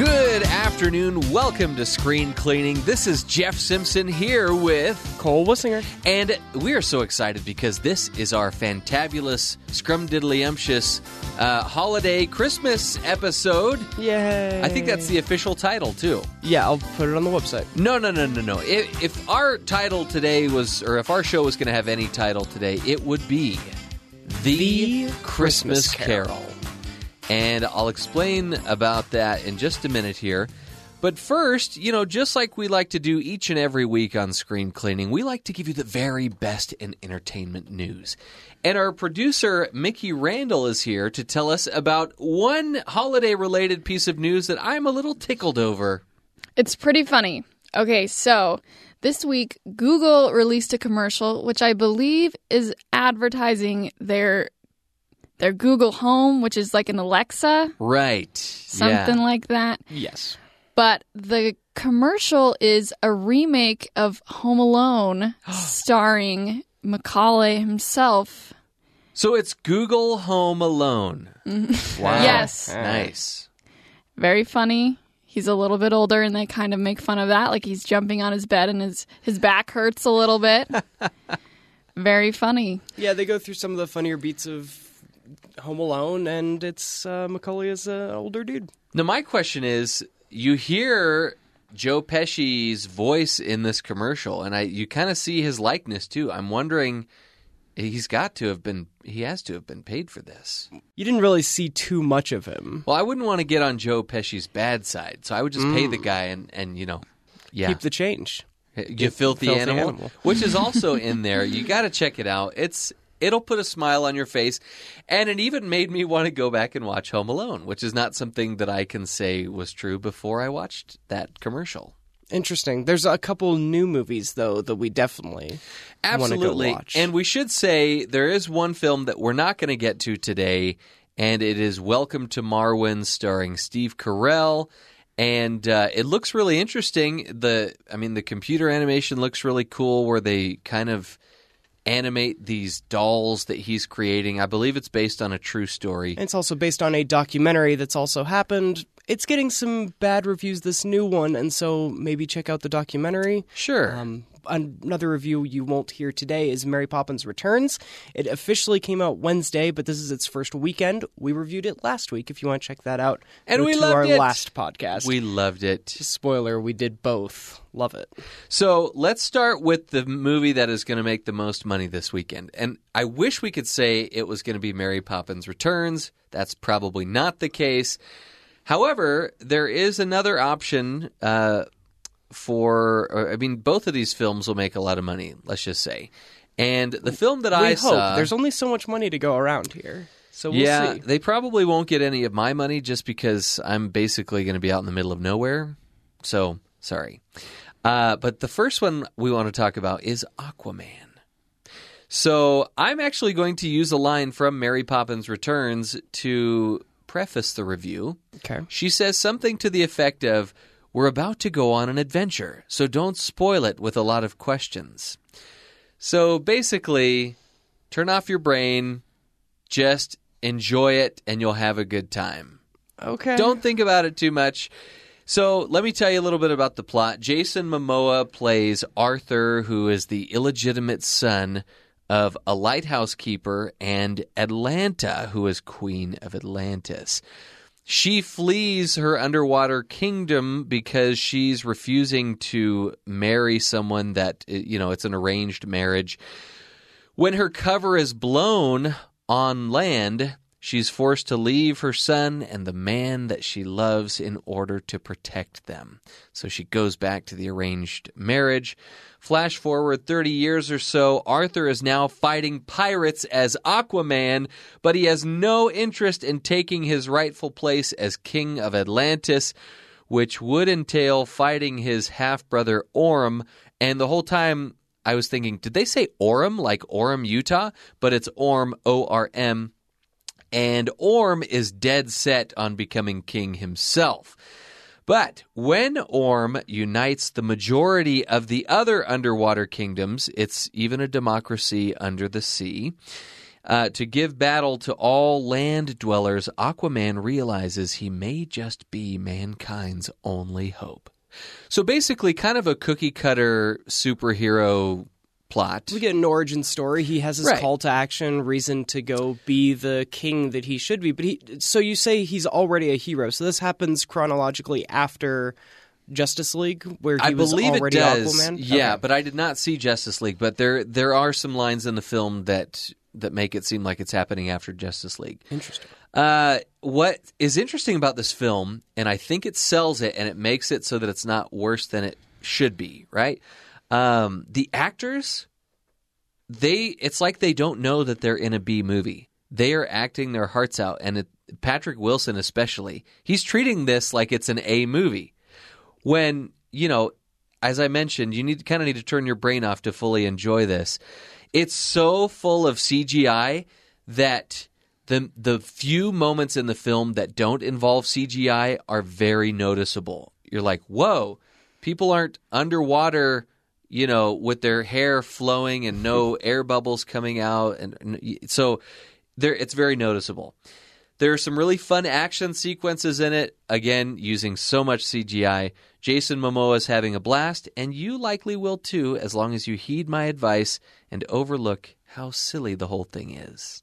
Good afternoon. Welcome to Screen Cleaning. This is Jeff Simpson here with Cole Wissinger. And we are so excited because this is our fantabulous, scrumdiddlyumptious uh, holiday Christmas episode. Yay. I think that's the official title, too. Yeah, I'll put it on the website. No, no, no, no, no. If, if our title today was, or if our show was going to have any title today, it would be The, The Christmas, Christmas Carol. Carol. And I'll explain about that in just a minute here. But first, you know, just like we like to do each and every week on Screen Cleaning, we like to give you the very best in entertainment news. And our producer, Mickey Randall, is here to tell us about one holiday related piece of news that I'm a little tickled over. It's pretty funny. Okay, so this week Google released a commercial which I believe is advertising their their Google Home, which is like an Alexa, Right. something yeah. like that. Yes. But the commercial is a remake of Home Alone starring Macaulay himself. So it's Google Home Alone. Mm-hmm. Wow. Yes. Nice. Very funny. He's a little bit older and they kind of make fun of that like he's jumping on his bed and his his back hurts a little bit. Very funny. Yeah, they go through some of the funnier beats of Home Alone, and it's uh, Macaulay is an older dude. Now, my question is you hear Joe Pesci's voice in this commercial, and I you kind of see his likeness too. I'm wondering, he's got to have been, he has to have been paid for this. You didn't really see too much of him. Well, I wouldn't want to get on Joe Pesci's bad side, so I would just pay the guy and, and you know, yeah. Keep the change. You filthy, filthy animal, animal. which is also in there. You got to check it out. It's it'll put a smile on your face, and it even made me want to go back and watch Home Alone, which is not something that I can say was true before I watched that commercial. Interesting. There's a couple new movies though that we definitely Absolutely, watch. and we should say there is one film that we're not going to get to today, and it is Welcome to Marwen, starring Steve Carell. And uh, it looks really interesting. The, I mean, the computer animation looks really cool, where they kind of animate these dolls that he's creating. I believe it's based on a true story. And it's also based on a documentary that's also happened. It's getting some bad reviews, this new one, and so maybe check out the documentary. Sure. Um, another review you won't hear today is Mary Poppins Returns. It officially came out Wednesday, but this is its first weekend. We reviewed it last week. If you want to check that out, And go we to loved our it. last podcast. we loved it. spoiler, we did both. Love it. So let's start with the movie that is going to make the most money this weekend. And I wish we could say it was going to be Mary Poppins Returns. That's probably not the case. However, there is another option uh, for, or, I mean, both of these films will make a lot of money, let's just say. And the film that we I hope. saw. There's only so much money to go around here, so we'll yeah, see. they probably won't get any of my money just because I'm basically going to be out in the middle of nowhere. So, sorry. Uh, but the first one we want to talk about is Aquaman. So, I'm actually going to use a line from Mary Poppins Returns to preface the review. Okay. She says something to the effect of, We're about to go on an adventure, so don't spoil it with a lot of questions. So basically, turn off your brain, just enjoy it, and you'll have a good time. Okay. Don't think about it too much. So let me tell you a little bit about the plot. Jason Momoa plays Arthur, who is the illegitimate son of a lighthouse keeper, and Atlanna, who is queen of Atlantis. She flees her underwater kingdom because she's refusing to marry someone that, you know, it's an arranged marriage. When her cover is blown on land, she's forced to leave her son and the man that she loves in order to protect them. So she goes back to the arranged marriage. Flash forward 30 years or so, Arthur is now fighting pirates as Aquaman, but he has no interest in taking his rightful place as King of Atlantis, which would entail fighting his half brother Orm. And the whole time I was thinking, did they say Orm, like Orem, Utah? But it's Orm, O R M. And Orm is dead set on becoming king himself. But when Orm unites the majority of the other underwater kingdoms, it's even a democracy under the sea. Uh, to give battle to all land dwellers, Aquaman realizes he may just be mankind's only hope. So basically, kind of a cookie cutter superhero plot. We get an origin story. He has his Right. call to action, reason to go be the king that he should be. But he, so you say he's already a hero. So this happens chronologically after Justice League, where he I was believe it does. Aquaman. Yeah, Okay. but I did not see Justice League. But there there are some lines in the film that that make it seem like it's happening after Justice League. interesting. Uh, what is interesting about this film, and I think it sells it and it makes it so that it's not worse than it should be, right? Um, the actors, they it's like they don't know that they're in a B movie. They are acting their hearts out, and it, Patrick Wilson especially, he's treating this like it's an A movie. When you know, as I mentioned, you need kind of need to turn your brain off to fully enjoy this. It's so full of CGI that the the few moments in the film that don't involve CGI are very noticeable. You're like, whoa, people aren't underwater, you know, with their hair flowing and no air bubbles coming out, and, so there it's very noticeable. There are some really fun action sequences in it. Again, using so much CGI. Jason Momoa is having a blast, and you likely will too, as long as you heed my advice and overlook how silly the whole thing is.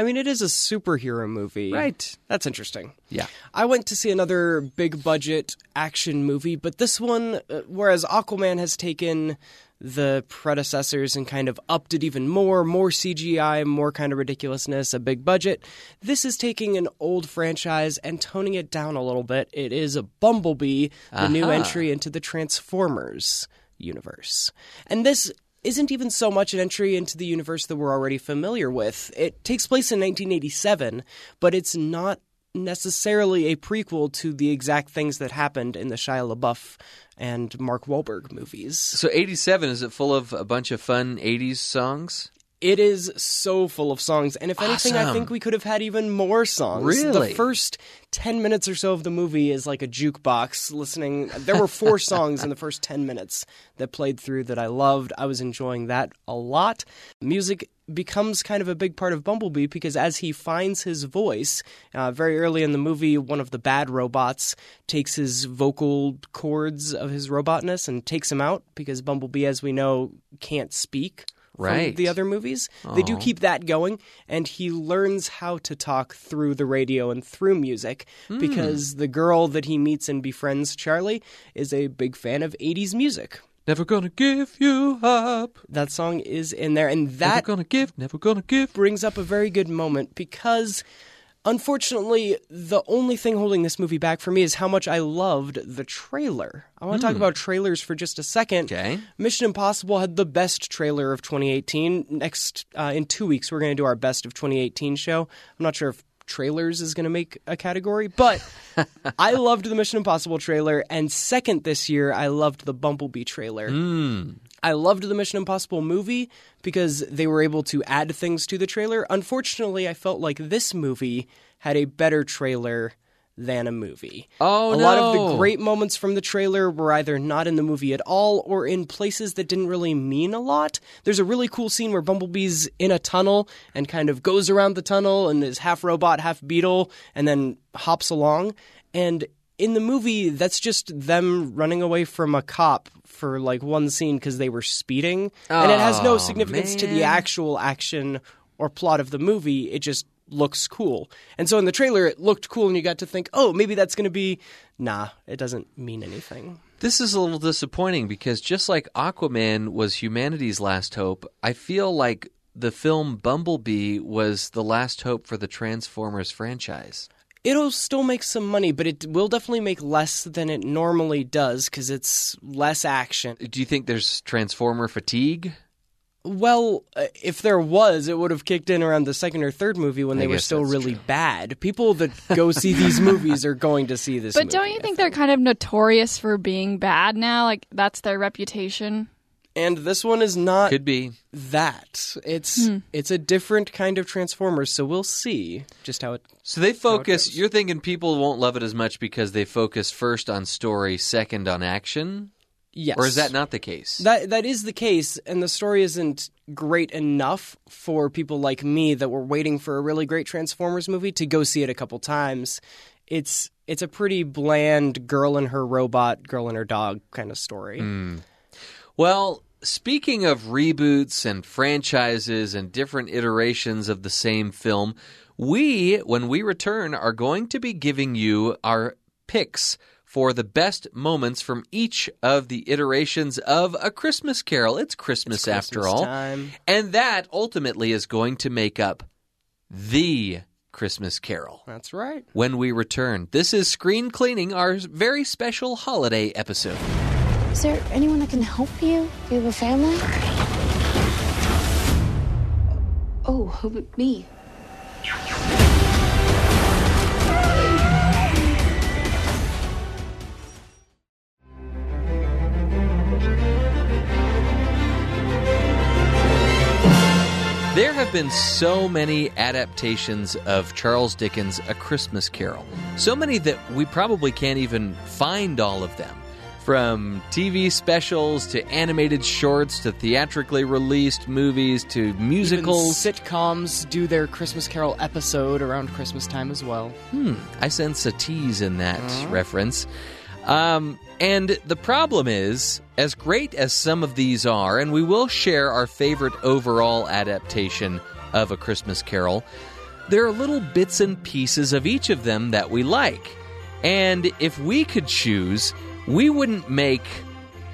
I mean, it is a superhero movie. Right. That's interesting. Yeah. I went to see another big budget action movie, but this one, uh, whereas Aquaman has taken the predecessors and kind of upped it even more, more CGI, more kind of ridiculousness, a big budget, this is taking an old franchise and toning it down a little bit. It is a Bumblebee, the new entry into the Transformers universe. And this isn't even so much an entry into the universe that we're already familiar with. It takes place in 1987, but it's not necessarily a prequel to the exact things that happened in the Shia LaBeouf and Mark Wahlberg movies. So 87 is it full of a bunch of fun 80s songs? It is so full of songs, and if anything, I think we could have had even more songs. Really? The first 10 minutes or so of the movie is like a jukebox listening. There were four songs in the first 10 minutes that played through that I loved. I was enjoying that a lot. Music becomes kind of a big part of Bumblebee because as he finds his voice, uh, very early in the movie, one of the bad robots takes his vocal cords of his robotness and takes him out because Bumblebee, as we know, can't speak Right. the other movies. They do oh. keep that going, and he learns how to talk through the radio and through music hmm. because the girl that he meets and befriends, Charlie, is a big fan of 80s music. Never gonna give you up. That song is in there, and that Never gonna give, never gonna give. brings up a very good moment because unfortunately the only thing holding this movie back for me is how much I loved the trailer. I want to talk about trailers for just a second. Okay. Mission Impossible had the best trailer of 2018. Next uh, in 2 weeks we're going to do our best of 2018 show. I'm not sure if trailers is going to make a category, but I loved the Mission Impossible trailer and second this year I loved the Bumblebee trailer. I loved the Mission Impossible movie because they were able to add things to the trailer. Unfortunately, I felt like this movie had a better trailer than a movie. Oh, a lot of the great moments from the trailer were either not in the movie at all or in places that didn't really mean a lot. There's a really cool scene where Bumblebee's in a tunnel and kind of goes around the tunnel and is half robot, half beetle, and then hops along. And in the movie, that's just them running away from a cop for like one scene because they were speeding. and it has no Oh, significance to the actual action or plot of the movie. It just looks cool. And so in the trailer, it looked cool, and you got to think, oh, maybe that's going to be. Nah, it doesn't mean anything. This is a little disappointing because just like Aquaman was humanity's last hope, I feel like the film Bumblebee was the last hope for the Transformers franchise. It'll still make some money, but it will definitely make less than it normally does because it's less action. Do you think there's Transformer fatigue? Well, uh, if there was, it would have kicked in around the second or third movie when I they were still really true. bad. People that go see these movies are going to see this But movie, don't you I think they're kind of notorious for being bad now? Like that's their reputation. And this one is not Could be. that. It's Hmm. it's a different kind of Transformers, so we'll see just how it So they focus. You're thinking people won't love it as much because they focus first on story, second on action. Yes. Or is that not the case? That that is the case, and the story isn't great enough for people like me that were waiting for a really great Transformers movie to go see it a couple times. It's it's a pretty bland girl and her robot, girl and her dog kind of story. Well, speaking of reboots and franchises and different iterations of the same film, we, when we return, are going to be giving you our picks for the best moments from each of the iterations of A Christmas Carol. It's Christmas, after Christmas all. time. And that ultimately is going to make up the Christmas Carol. That's right. When we return, this is Screen Cleaning, our very special holiday episode. Is there anyone that can help you? Do you have a family? Oh, me? There have been so many adaptations of Charles Dickens' A Christmas Carol. So many that we probably can't even find all of them. From TV specials to animated shorts to theatrically released movies to Even musicals. sitcoms do their Christmas Carol episode around Christmas time as well. Hmm, I sense a tease in that reference. Um, and the problem is, as great as some of these are, and we will share our favorite overall adaptation of A Christmas Carol, there are little bits and pieces of each of them that we like. And if we could choose, we wouldn't make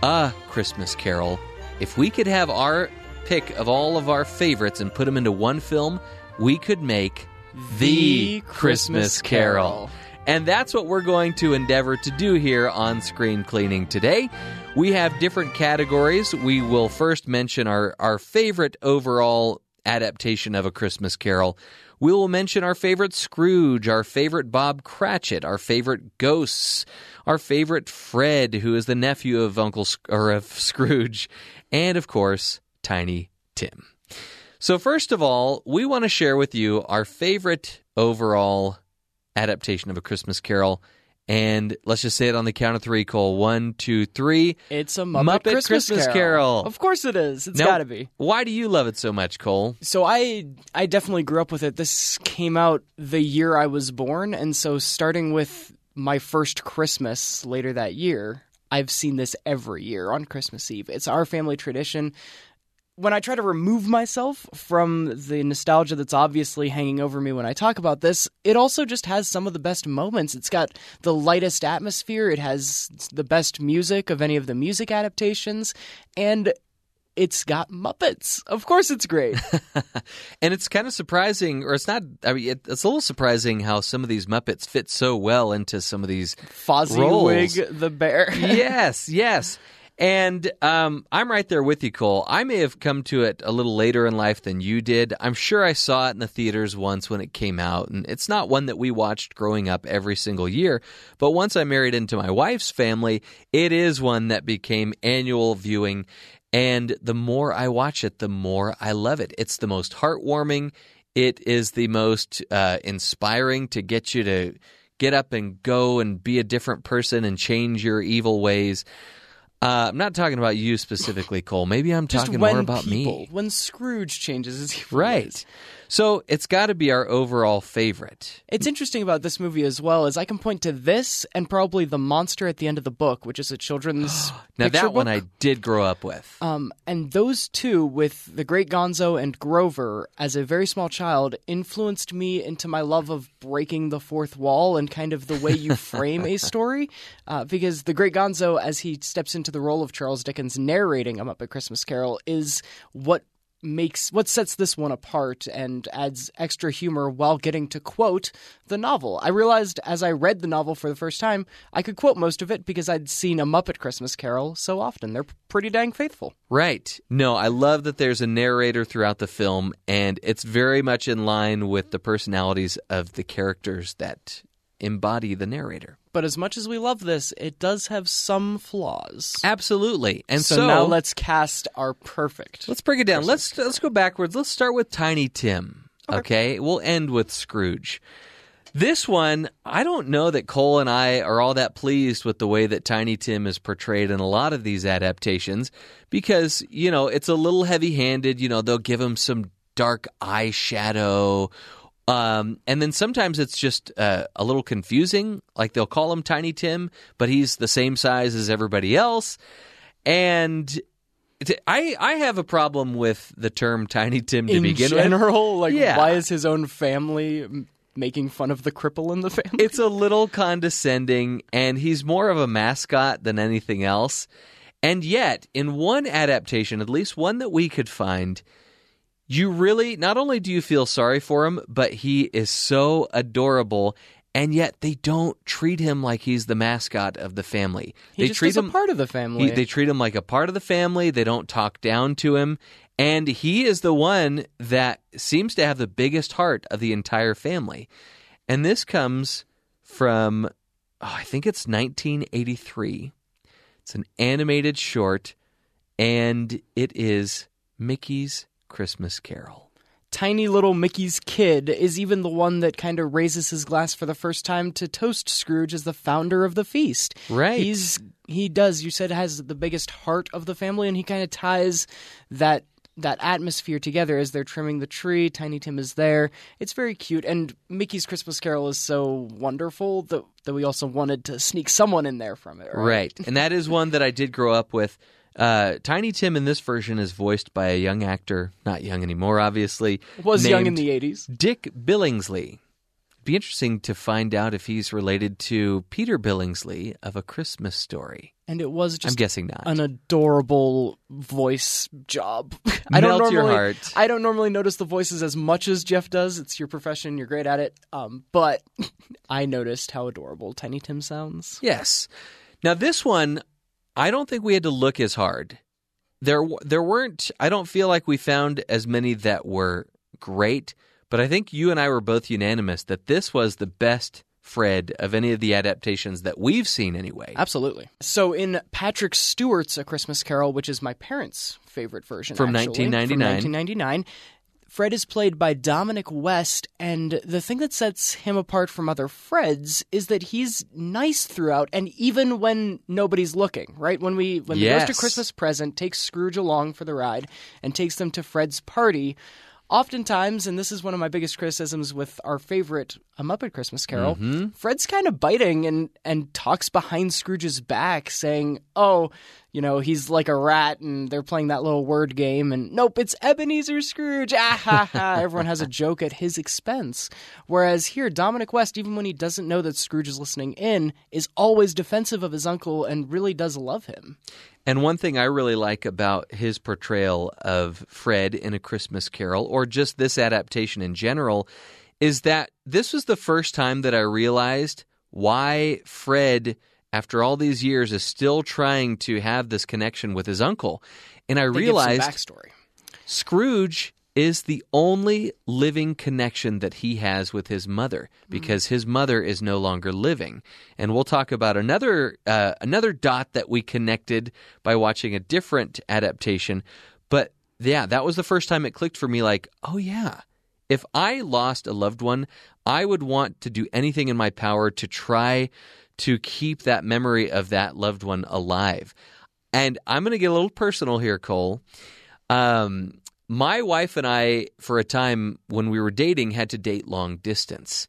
a Christmas Carol. If we could have our pick of all of our favorites and put them into one film, we could make the, The Christmas Carol. Carol. And that's what we're going to endeavor to do here on Screen Cleaning today. We have different categories. We will first mention our, our favorite overall adaptation of A Christmas Carol. We will mention our favorite Scrooge, our favorite Bob Cratchit, our favorite ghosts, our favorite Fred, who is the nephew of Uncle Sc- or of Scrooge, and of course, Tiny Tim. So, first of all, we want to share with you our favorite overall adaptation of A Christmas Carol. And let's just say it on the count of three, Cole. One, two, three. It's a Muppet, Muppet Christmas, Christmas Carol. Of course it is. It's Now, got to be. Why do you love it so much, Cole? So I I definitely grew up with it. This came out the year I was born, and so starting with my first Christmas later that year, I've seen this every year on Christmas Eve. It's our family tradition. When I try to remove myself from the nostalgia that's obviously hanging over me when I talk about this, it also just has some of the best moments. It's got the lightest atmosphere, it has the best music of any of the music adaptations, and it's got Muppets. Of course, it's great. And it's kind of surprising, or it's not, I mean, it, it's a little surprising how some of these Muppets fit so well into some of these roles. Fozziwig the bear. yes, yes. And um, I'm right there with you, Cole. I may have come to it a little later in life than you did. I'm sure I saw it in the theaters once when it came out, and it's not one that we watched growing up every single year. But once I married into my wife's family, it is one that became annual viewing. And the more I watch it, the more I love it. It's the most heartwarming. It is the most uh, inspiring to get you to get up and go and be a different person and change your evil ways. Uh, I'm not talking about you specifically, Cole. Maybe I'm Just talking more about people, me. When Scrooge changes his evil Right. So it's got to be our overall favorite. It's interesting about this movie as well is I can point to this and probably the monster at the end of the book, which is a children's Now that one. I did grow up with. Um, and those two, with the Great Gonzo and Grover, as a very small child, influenced me into my love of breaking the fourth wall and kind of the way you frame a story. Uh, because the Great Gonzo, as he steps into the role of Charles Dickens narrating A Muppet Christmas Carol, is what makes what sets this one apart and adds extra humor while getting to quote the novel. I realized as I read the novel for the first time, I could quote most of it because I'd seen a Muppet Christmas Carol so often. They're pretty dang faithful. Right. No, I love that there's a narrator throughout the film, and it's very much in line with the personalities of the characters that embody the narrator. But as much as we love this, it does have some flaws. Absolutely. And so, so, now let's cast our perfect. let's break it down. Let's let's go backwards. Let's start with Tiny Tim. Okay. We'll end with Scrooge. This one, I don't know that Cole and I are all that pleased with the way that Tiny Tim is portrayed in a lot of these adaptations because, you know, it's a little heavy handed. You know, they'll give him some dark eyeshadow. Um, and then sometimes it's just uh, a little confusing. Like they'll call him Tiny Tim, but he's the same size as everybody else. And I I have a problem with the term Tiny Tim to In begin with. In general, like Yeah. why is his own family making fun of the cripple in the family? It's a little condescending, and he's more of a mascot than anything else. And yet, in one adaptation, at least one that we could find, you really not only do you feel sorry for him, but he is so adorable. And yet, they don't treat him like he's the mascot of the family. he they treat him a part of the family. he, they treat him like a part of the family. They don't talk down to him. And he is the one that seems to have the biggest heart of the entire family. And this comes from, oh, I think it's 1983. It's an animated short, and it is Mickey's Christmas Carol. Tiny little Mickey's kid is even the one that kind of raises his glass for the first time to toast Scrooge as the founder of the feast. Right. He's he does. You said has the biggest heart of the family, and he kind of ties that that atmosphere together as they're trimming the tree. Tiny Tim is there. It's very cute, and Mickey's Christmas Carol is so wonderful that that we also wanted to sneak someone in there from it. Right. Right. and that is one that I did grow up with. Uh, Tiny Tim in this version is voiced by a young actor, not young anymore, obviously. Was young in the eighties. Dick Billingsley. It'd be interesting to find out if he's related to Peter Billingsley of A Christmas Story. And it was just I'm guessing not. an adorable voice job. I don't your normally. I don't normally notice the voices as much as Jeff does. It's your profession; you're great at it. Um, but I noticed how adorable Tiny Tim sounds. Yes. Now this one, I don't think we had to look as hard. There, there weren't. I don't feel like we found as many that were great, but I think you and I were both unanimous that this was the best Fred of any of the adaptations that we've seen, anyway. Absolutely. So in Patrick Stewart's A Christmas Carol, which is my parents' favorite version From actually, 1999. from 1999. Fred is played by Dominic West, and the thing that sets him apart from other Freds is that he's nice throughout, and even when nobody's looking. Right when we when the Yes. Ghost of Christmas Present takes Scrooge along for the ride and takes them to Fred's party. Oftentimes, and this is one of my biggest criticisms with our favorite A Muppet Christmas Carol, Mm-hmm. Fred's kind of biting and and talks behind Scrooge's back, saying, "Oh, you know, he's like a rat, and they're playing that little word game, and nope, it's Ebenezer Scrooge." Ah ha ha! Everyone has a joke at his expense. Whereas here, Dominic West, even when he doesn't know that Scrooge is listening in, is always defensive of his uncle and really does love him. And one thing I really like about his portrayal of Fred in A Christmas Carol, or just this adaptation in general, is that this was the first time that I realized why Fred, after all these years, is still trying to have this connection with his uncle. And I They give some realized backstory. Scrooge is the only living connection that he has with his mother because his mother is no longer living. And we'll talk about another uh, another dot that we connected by watching a different adaptation. But yeah, that was the first time it clicked for me like, oh yeah. If I lost a loved one, I would want to do anything in my power to try to keep that memory of that loved one alive. And I'm going to get a little personal here, Cole. Um, my wife and I, for a time when we were dating, had to date long distance.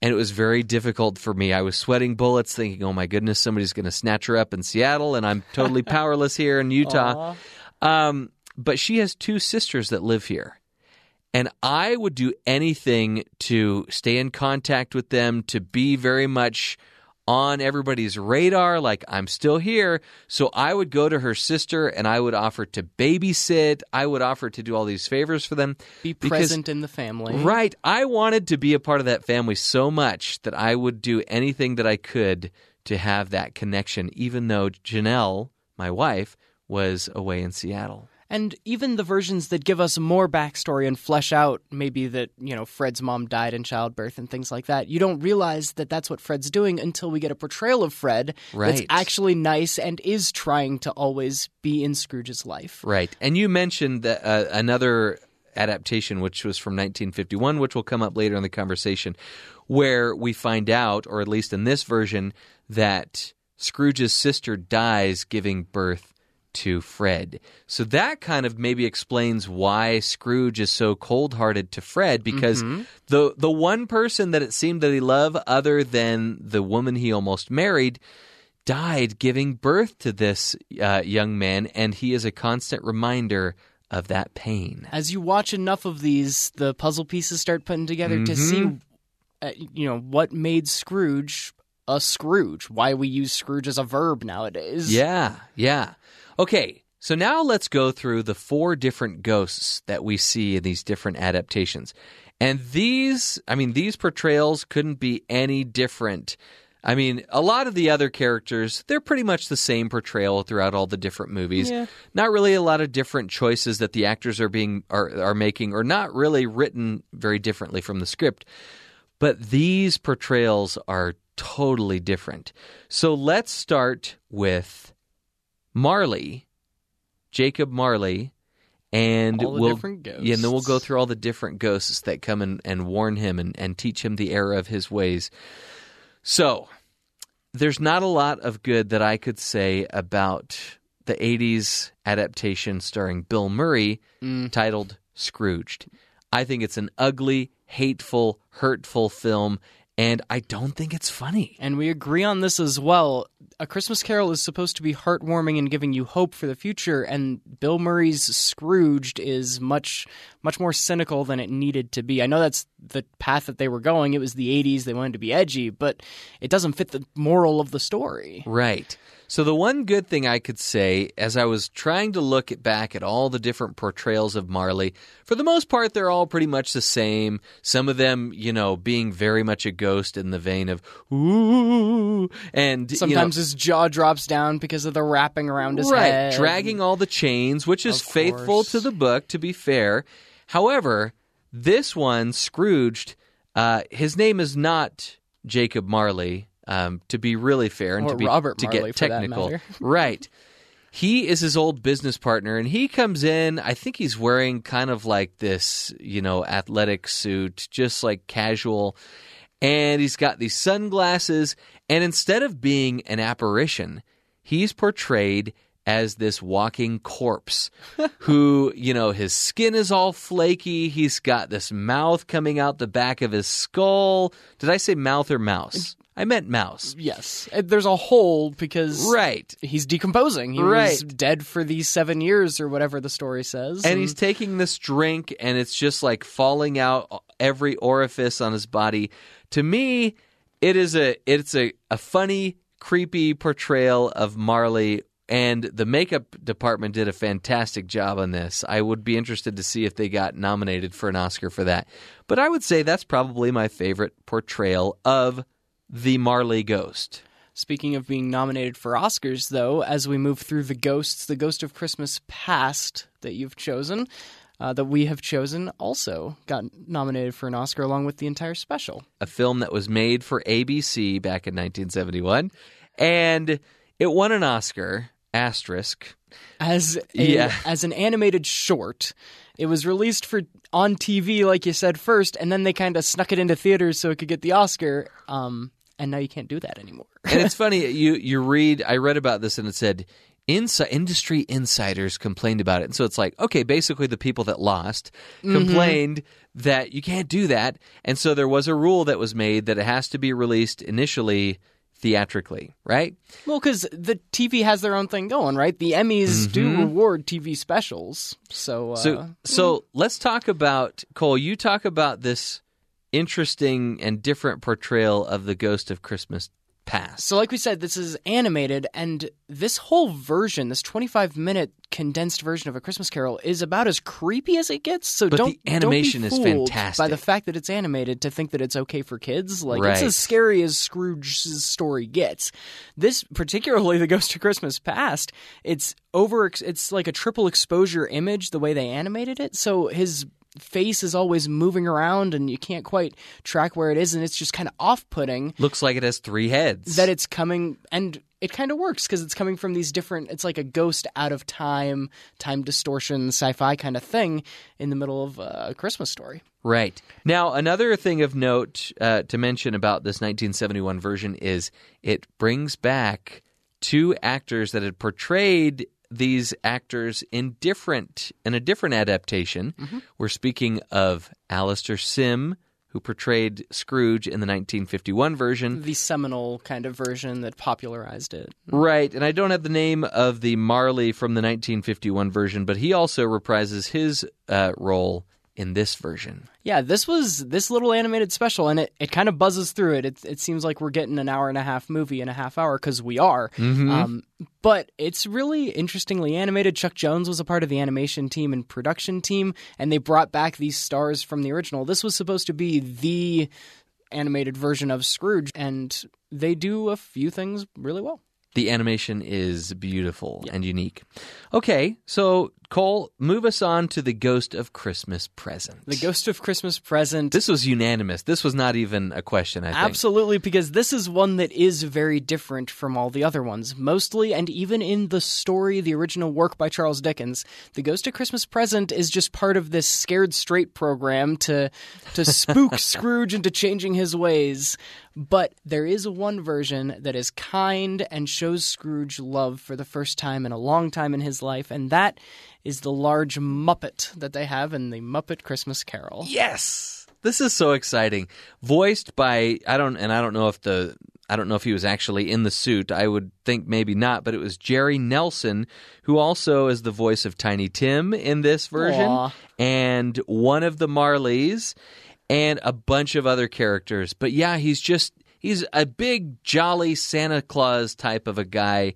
And it was very difficult for me. I was sweating bullets, thinking, oh my goodness, somebody's going to snatch her up in Seattle, and I'm totally powerless here in Utah. Um, but she has two sisters that live here. And I would do anything to stay in contact with them, to be very much on everybody's radar, like I'm still here. So I would go to her sister and I would offer to babysit. I would offer to do all these favors for them. Be because- present in the family. Right. I wanted to be a part of that family so much that I would do anything that I could to have that connection, even though Janelle, my wife, was away in Seattle. And even the versions that give us more backstory and flesh out maybe that, you know, Fred's mom died in childbirth and things like that, you don't realize that that's what Fred's doing until we get a portrayal of Fred that's actually nice and is trying to always be in Scrooge's life. Right. And you mentioned that uh, another adaptation, which was from 1951, which will come up later in the conversation, where we find out, or at least in this version, that Scrooge's sister dies giving birth to Fred. So that kind of maybe explains why Scrooge is so cold-hearted to Fred because the the one person that it seemed that he loved other than the woman he almost married died giving birth to this uh, young man and he is a constant reminder of that pain. As you watch enough of these, the puzzle pieces start putting together to see, uh, you know, what made Scrooge a Scrooge. Why we use Scrooge as a verb nowadays. Yeah, yeah. Okay, so now let's go through the four different ghosts that we see in these different adaptations. And these, I mean, these portrayals couldn't be any different. I mean, a lot of the other characters, they're pretty much the same portrayal throughout all the different movies. Yeah. Not really a lot of different choices that the actors are being are, are making or not really written very differently from the script. But these portrayals are totally different. So let's start with Marley, Jacob Marley, and we'll yeah, and then we'll go through all the different ghosts that come and, and warn him and, and teach him the error of his ways. So there's not a lot of good that I could say about the 80s adaptation starring Bill Murray mm. titled Scrooged. I think it's an ugly, hateful, hurtful film, and I don't think it's funny. And we agree on this as well. A Christmas Carol is supposed to be heartwarming and giving you hope for the future, and Bill Murray's Scrooged is much, much more cynical than it needed to be. I know that's the path that they were going. It was the 80s, they wanted to be edgy, but it doesn't fit the moral of the story. Right. So the one good thing I could say as I was trying to look back at all the different portrayals of Marley, for the most part they're all pretty much the same. Some of them, you know, being very much a ghost in the vein of ooh and you know, Sometimes his jaw drops down because of the wrapping around his right, head. dragging all the chains, which is faithful to the book, to be fair. However, this one, Scrooged, uh, his name is not Jacob Marley. Um, to be really fair and Or to be Robert to Marley, get technical, right? He is his old business partner, and he comes in. I think he's wearing kind of like this, you know, athletic suit, just like casual, and he's got these sunglasses. And instead of being an apparition, he's portrayed as this walking corpse who, you know, his skin is all flaky. He's got this mouth coming out the back of his skull. Did I say mouth or mouse? I meant mouse. Yes. Uh, There's a hole because Right. he's decomposing. He was Right. dead for these seven years or whatever the story says. And he's taking this drink and it's just like falling out every orifice on his body. To me, it is a it's a, a funny, creepy portrayal of Marley and the makeup department did a fantastic job on this. I would be interested to see if they got nominated for an Oscar for that. But I would say that's probably my favorite portrayal of the Marley ghost. Speaking of being nominated for Oscars, though, as we move through the ghosts, the Ghost of Christmas Past that you've chosen, uh, that we have chosen, also got nominated for an Oscar along with the entire special. a film that was made for ABC back in 1971, and it won an Oscar. Asterisk. As a, Yeah. as an animated short, it was released for on TV, like you said first, and then they kind of snuck it into theaters so it could get the Oscar. Um, and now you can't do that anymore. And it's funny you you read. I read about this and it said. Insi- industry insiders complained about it. And so it's like, okay, basically the people that lost mm-hmm. complained that you can't do that. And so there was a rule that was made that it has to be released initially theatrically, right? Well, because the TV has their own thing going, right? The Emmys do mm-hmm. reward TV specials, so, uh, So, so let's talk about Cole. You talk about this interesting and different portrayal of the Ghost of Christmas Past. So, like we said, this is animated, and this whole version, this 25 minute condensed version of A Christmas Carol, is about as creepy as it gets. So, But don't, the animation don't is be fooled fantastic. By the fact that it's animated to think that it's okay for kids. Like, it's as scary as Scrooge's story gets. This, particularly The Ghost of Christmas Past, it's over, it's like a triple exposure image the way they animated it. So, his face is always moving around and you can't quite track where it is and it's just kind of off-putting Looks like it has three heads. that it's coming and it kind of works because it's coming from these different it's like a ghost out of time time distortion sci-fi kind of thing in the middle of a christmas story Right. Now, another thing of note uh, to mention about this 1971 version is it brings back two actors that had portrayed these actors in different in a different adaptation. We're speaking of Alastair Sim, who portrayed Scrooge in the 1951 version. the seminal kind of version that popularized it Right, and I don't have the name of the Marley from the 1951 version, but he also reprises his uh, role in this version. Yeah, this was this little animated special, and it, it kind of buzzes through it. it. It seems like we're getting an hour and a half movie in a half hour because we are. Um, but it's really interestingly animated. Chuck Jones was a part of the animation team and production team, and they brought back these stars from the original. This was supposed to be the animated version of Scrooge, and they do a few things really well. The animation is beautiful and unique. Okay, so Cole, move us on to the Ghost of Christmas Present. The Ghost of Christmas Present. This was unanimous. This was not even a question. I think. Absolutely, because this is one that is very different from all the other ones. Mostly, and even in the story, the original work by Charles Dickens, The Ghost of Christmas Present is just part of this scared straight program to to spook Scrooge into changing his ways. But there is one version that is kind and shows Scrooge love for the first time in a long time in his life, and that is the large Muppet that they have in the Muppet Christmas Carol. Yes, this is so exciting. Voiced by I don't, and I don't know if the I don't know if he was actually in the suit. I would think maybe not, but it was Jerry Nelson, who also is the voice of Tiny Tim in this version, Aw. and one of the Marleys, and a bunch of other characters. But yeah, he's just he's a big jolly Santa Claus type of a guy.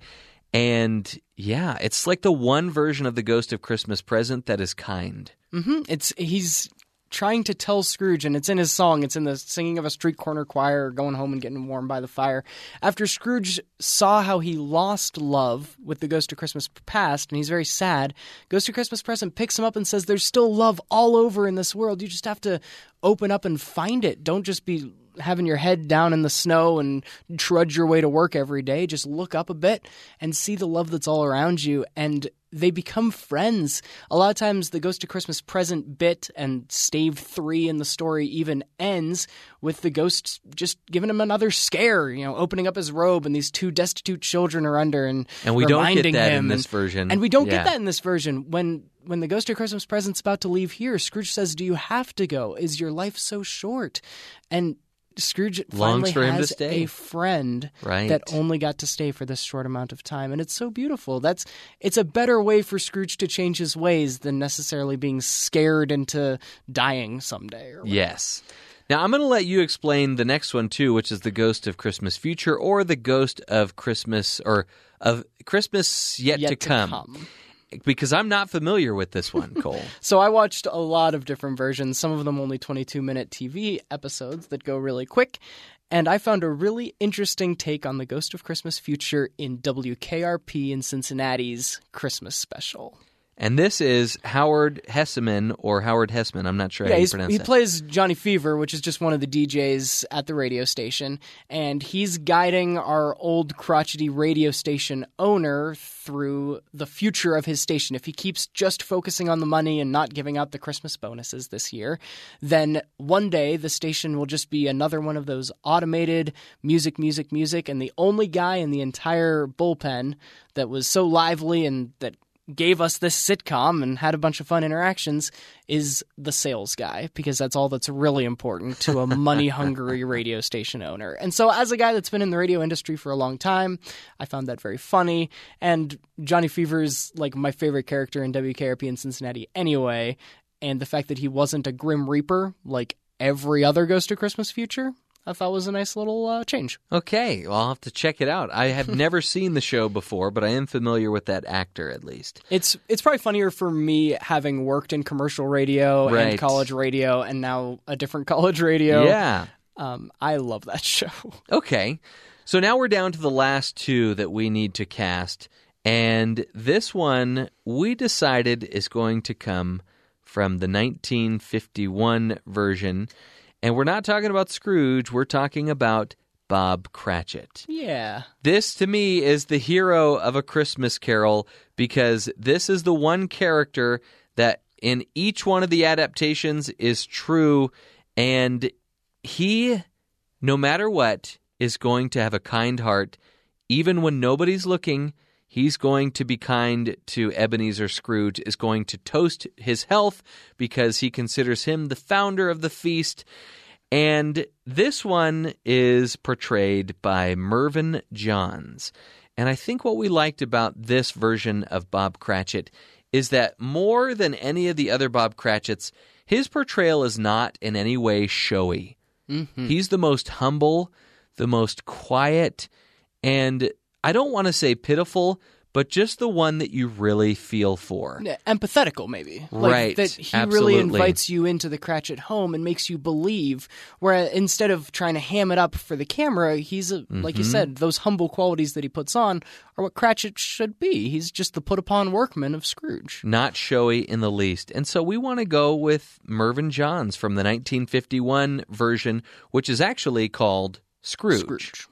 And yeah, it's like the one version of the Ghost of Christmas Present that is kind. hmm It's he's trying to tell Scrooge, and it's in his song. It's in the singing of a street corner choir, going home and getting warm by the fire. After Scrooge saw how he lost love with the Ghost of Christmas Past, and he's very sad, Ghost of Christmas Present picks him up and says, "There's still love all over in this world. You just have to open up and find it. Don't just be." Having your head down in the snow and trudge your way to work every day, just look up a bit and see the love that's all around you. And they become friends. A lot of times, the Ghost of Christmas Present bit and stave three in the story even ends with the ghost just giving him another scare, you know, opening up his robe, and these two destitute children are under, and And we don't get that in this and- version. and we don't Yeah. get that in this version. When when the Ghost of Christmas Present's about to leave here, Scrooge says, "Do you have to go? Is your life so short?" And Scrooge Longs finally for him to has stay. a friend Right. that only got to stay for this short amount of time and it's so beautiful that's it's a better way for scrooge to change his ways than necessarily being scared into dying someday or Yes. Now I'm going to let you explain the next one too, which is the Ghost of Christmas Future or the Ghost of Christmas or of Christmas yet, yet to, come. Because I'm not familiar with this one, Cole. so i watched a lot of different versions some of them only 22 minute tv episodes that go really quick and I found a really interesting take on the Ghost of Christmas Future in WKRP in Cincinnati's Christmas special. And this is Howard Hesseman or Howard Hessman. I'm not sure Yeah, how you pronounce he that. plays Johnny Fever, which is just one of the DJs at the radio station, and he's guiding our old crotchety radio station owner through the future of his station. If he keeps just focusing on the money and not giving out the Christmas bonuses this year, then one day the station will just be another one of those automated music, music, music, and the only guy in the entire bullpen that was so lively and that gave us this sitcom and had a bunch of fun interactions is the sales guy because that's all that's really important to a money hungry radio station owner. And so as a guy that's been in the radio industry for a long time, I found that very funny and Johnny Fever is like my favorite character in WKRP in Cincinnati anyway, and the fact that he wasn't a grim reaper like every other Ghost of Christmas Future, I thought was a nice little uh, change. Okay, well, I'll have to check it out. I have never seen the show before, but I am familiar with that actor at least. It's it's probably funnier for me having worked in commercial radio Right. and college radio and now a different college radio. Yeah. Um, I love that show. Okay. So now we're down to the last two that we need to cast. And this one we decided is going to come from the 1951 version. And we're not talking about Scrooge, we're talking about Bob Cratchit. Yeah. This to me is the hero of a Christmas carol because this is the one character that in each one of the adaptations is true and he no matter what is going to have a kind heart even when nobody's looking he's going to be kind to Ebenezer Scrooge is going to toast his health because he considers him the founder of the feast and this one is portrayed by Mervyn Johns. And I think what we liked about this version of Bob Cratchit is that more than any of the other Bob Cratchits, his portrayal is not in any way showy. Mm-hmm. He's the most humble, the most quiet, and I don't want to say pitiful, but just the one that you really feel for. Yeah, empathetical maybe like Right, that he absolutely. really invites you into the cratchit home and makes you believe where instead of trying to ham it up for the camera he's a, like you Mm-hmm. said those humble qualities that he puts on are what cratchit should be he's just the put upon workman of scrooge not showy in the least. And so we want to go with Mervyn Johns from the 1951 version, which is actually called Scrooge. scrooge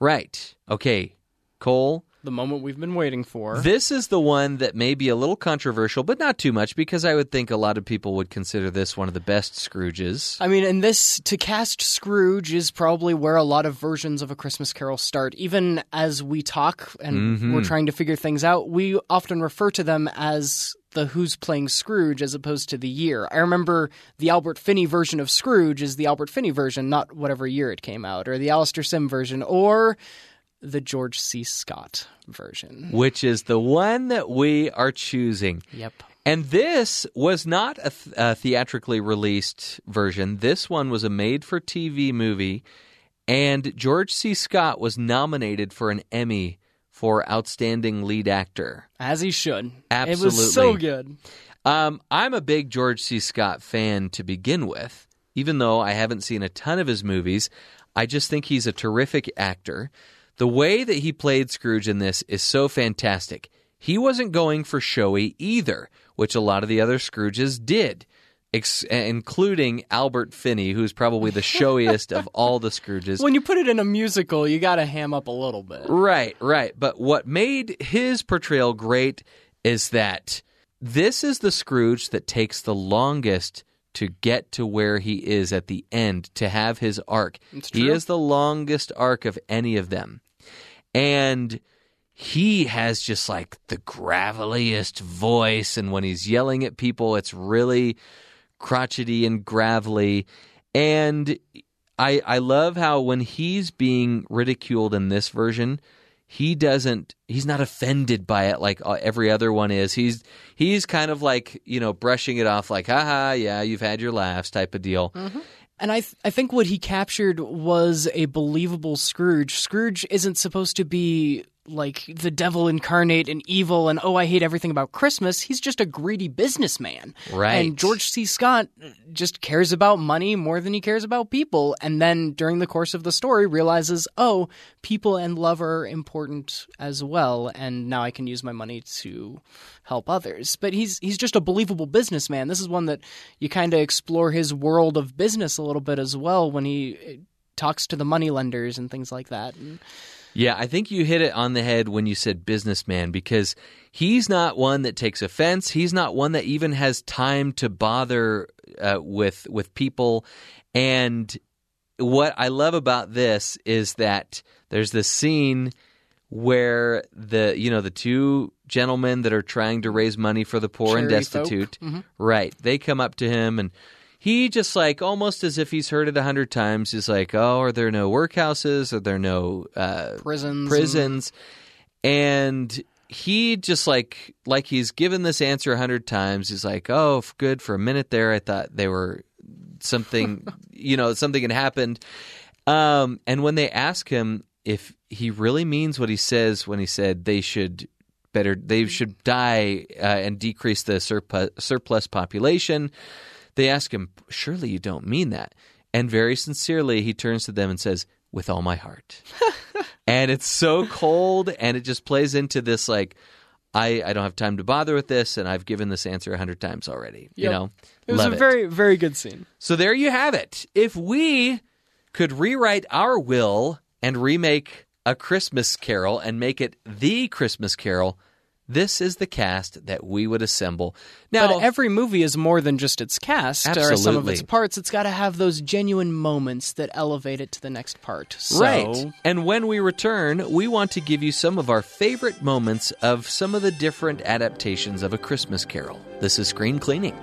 Right. Okay. Cole, the moment we've been waiting for this is the one that may be a little controversial, but not too much because I would think a lot of people would consider this one of the best Scrooges. I mean, and this to cast Scrooge is probably where a lot of versions of A Christmas Carol start. Even as we talk and Mm-hmm. we're trying to figure things out, we often refer to them as the who's playing Scrooge as opposed to the year. I remember the Albert Finney version of Scrooge is the Albert Finney version, not whatever year it came out, or the Alastair Sim version, or the George C. Scott version. Which is the one that we are choosing. Yep. And this was not a, th- a theatrically released version. This one was a made for TV movie. And George C. Scott was nominated for an Emmy for Outstanding Lead Actor. As he should. It was Absolutely. so good. Um, I'm a big George C. Scott fan to begin with, even though I haven't seen a ton of his movies. I just think he's a terrific actor. The way that he played Scrooge in this is so fantastic. He wasn't going for showy either, which a lot of the other Scrooges did, ex- including Albert Finney, who's probably the showiest of all the Scrooges. When you put it in a musical, you got to ham up a little bit. Right, right. But what made his portrayal great is that this is the Scrooge that takes the longest to get to where he is at the end, to have his arc. It's He is the longest arc of any of them. And he has just like the graveliest voice. And when he's yelling at people, it's really crotchety and gravelly. And I I love how when he's being ridiculed in this version, he doesn't he's not offended by it like uh, every other one is. He's he's kind of like, you know, brushing it off like, haha, yeah, you've had your laughs type of deal. And I, th- I think what he captured was a believable Scrooge. Scrooge isn't supposed to be like the devil incarnate and evil and oh I hate everything about Christmas. He's just a greedy businessman. Right. And George C. Scott just cares about money more than he cares about people. And then during the course of the story realizes, oh, people and love are important as well. And now I can use my money to help others. But he's he's just a believable businessman. This is one that you kind of explore his world of business a little bit as well when he eh, talks to the moneylenders and things like that. And Yeah, I think you hit it on the head when you said businessman because he's not one that takes offense. He's not one that even has time to bother uh, with with people. And what I love about this is that there's this scene where the you know the two gentlemen that are trying to raise money for the poor and Charity folk. destitute, right? They come up to him and. He just like almost as if he's heard it a hundred times. He's like, "Oh, are there no workhouses? Are there no uh, prisons. prisons and he just like like he's given this answer a hundred times he's like oh good for a minute there i thought they were something you know something had happened um and when they ask him if he really means what he says when he said they should better they should die uh, and decrease the surplus, surplus population they ask him surely you don't mean that and very sincerely he turns to them and says with all my heart and it's so cold and it just plays into this like I, I don't have time to bother with this, and I've given this answer a hundred times already. You know, It was love a very, very good scene. So there you have it. If we could rewrite our will and remake a Christmas Carol and make it the Christmas Carol, this is the cast that we would assemble. Now, But every movie is more than just its cast or some of its parts. It's got to have those genuine moments that elevate it to the next part. So, Right. And when we return, we want to give you some of our favorite moments of some of the different adaptations of A Christmas Carol. This is Screen Cleaning.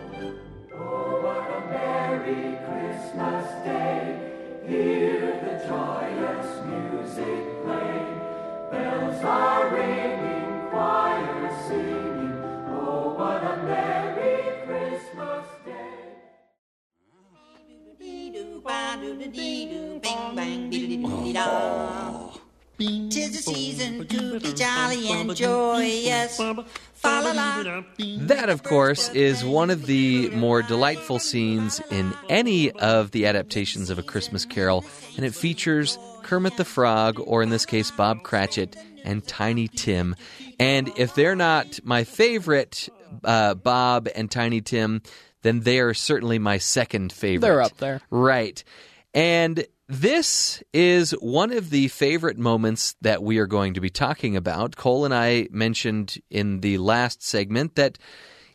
Tis the season to be jolly and joyous. Fa la la. That, of course, is one of the more delightful scenes in any of the adaptations of A Christmas Carol, and it features Kermit the Frog, or in this case, Bob Cratchit and Tiny Tim. And if they're not my favorite, uh, Bob and Tiny Tim, then they are certainly my second favorite. They're up there. Right. And this is one of the favorite moments that we are going to be talking about. Cole and I mentioned in the last segment that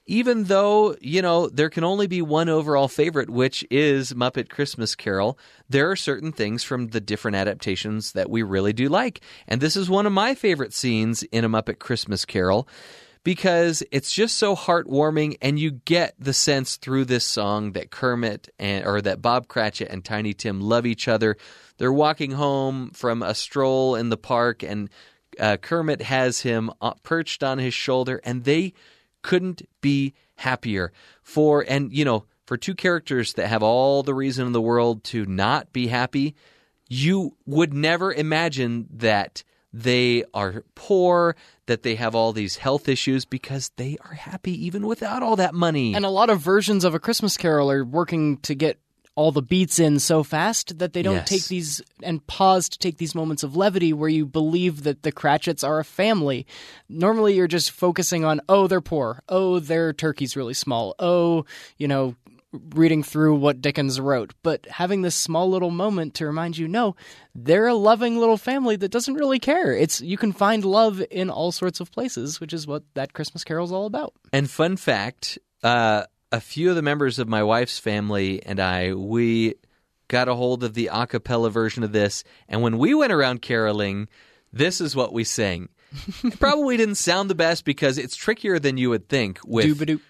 even though, you know, there can only be one overall favorite, which is Muppet Christmas Carol, there are certain things from the different adaptations that we really do like. And this is one of my favorite scenes in A Muppet Christmas Carol because it's just so heartwarming and you get the sense through this song that Kermit and or that Bob Cratchit and Tiny Tim love each other. They're walking home from a stroll in the park and uh, Kermit has him uh, perched on his shoulder and they couldn't be happier for and you know for two characters that have all the reason in the world to not be happy you would never imagine that they are poor, that they have all these health issues because they are happy even without all that money. And a lot of versions of A Christmas Carol are working to get all the beats in so fast that they don't Yes. take these and pause to take these moments of levity where you believe that the Cratchits are a family. Normally you're just focusing on, oh, they're poor. Oh, their turkey's really small. Oh, you know, reading through what Dickens wrote. But having this small little moment to remind you, no, they're a loving little family that doesn't really care. It's you can find love in all sorts of places, which is what that Christmas Carol's all about. And fun fact, uh, a few of the members of my wife's family and I, we got a hold of the a cappella version of this, and when we went around caroling, this is what we sang. It probably didn't sound the best because it's trickier than you would think with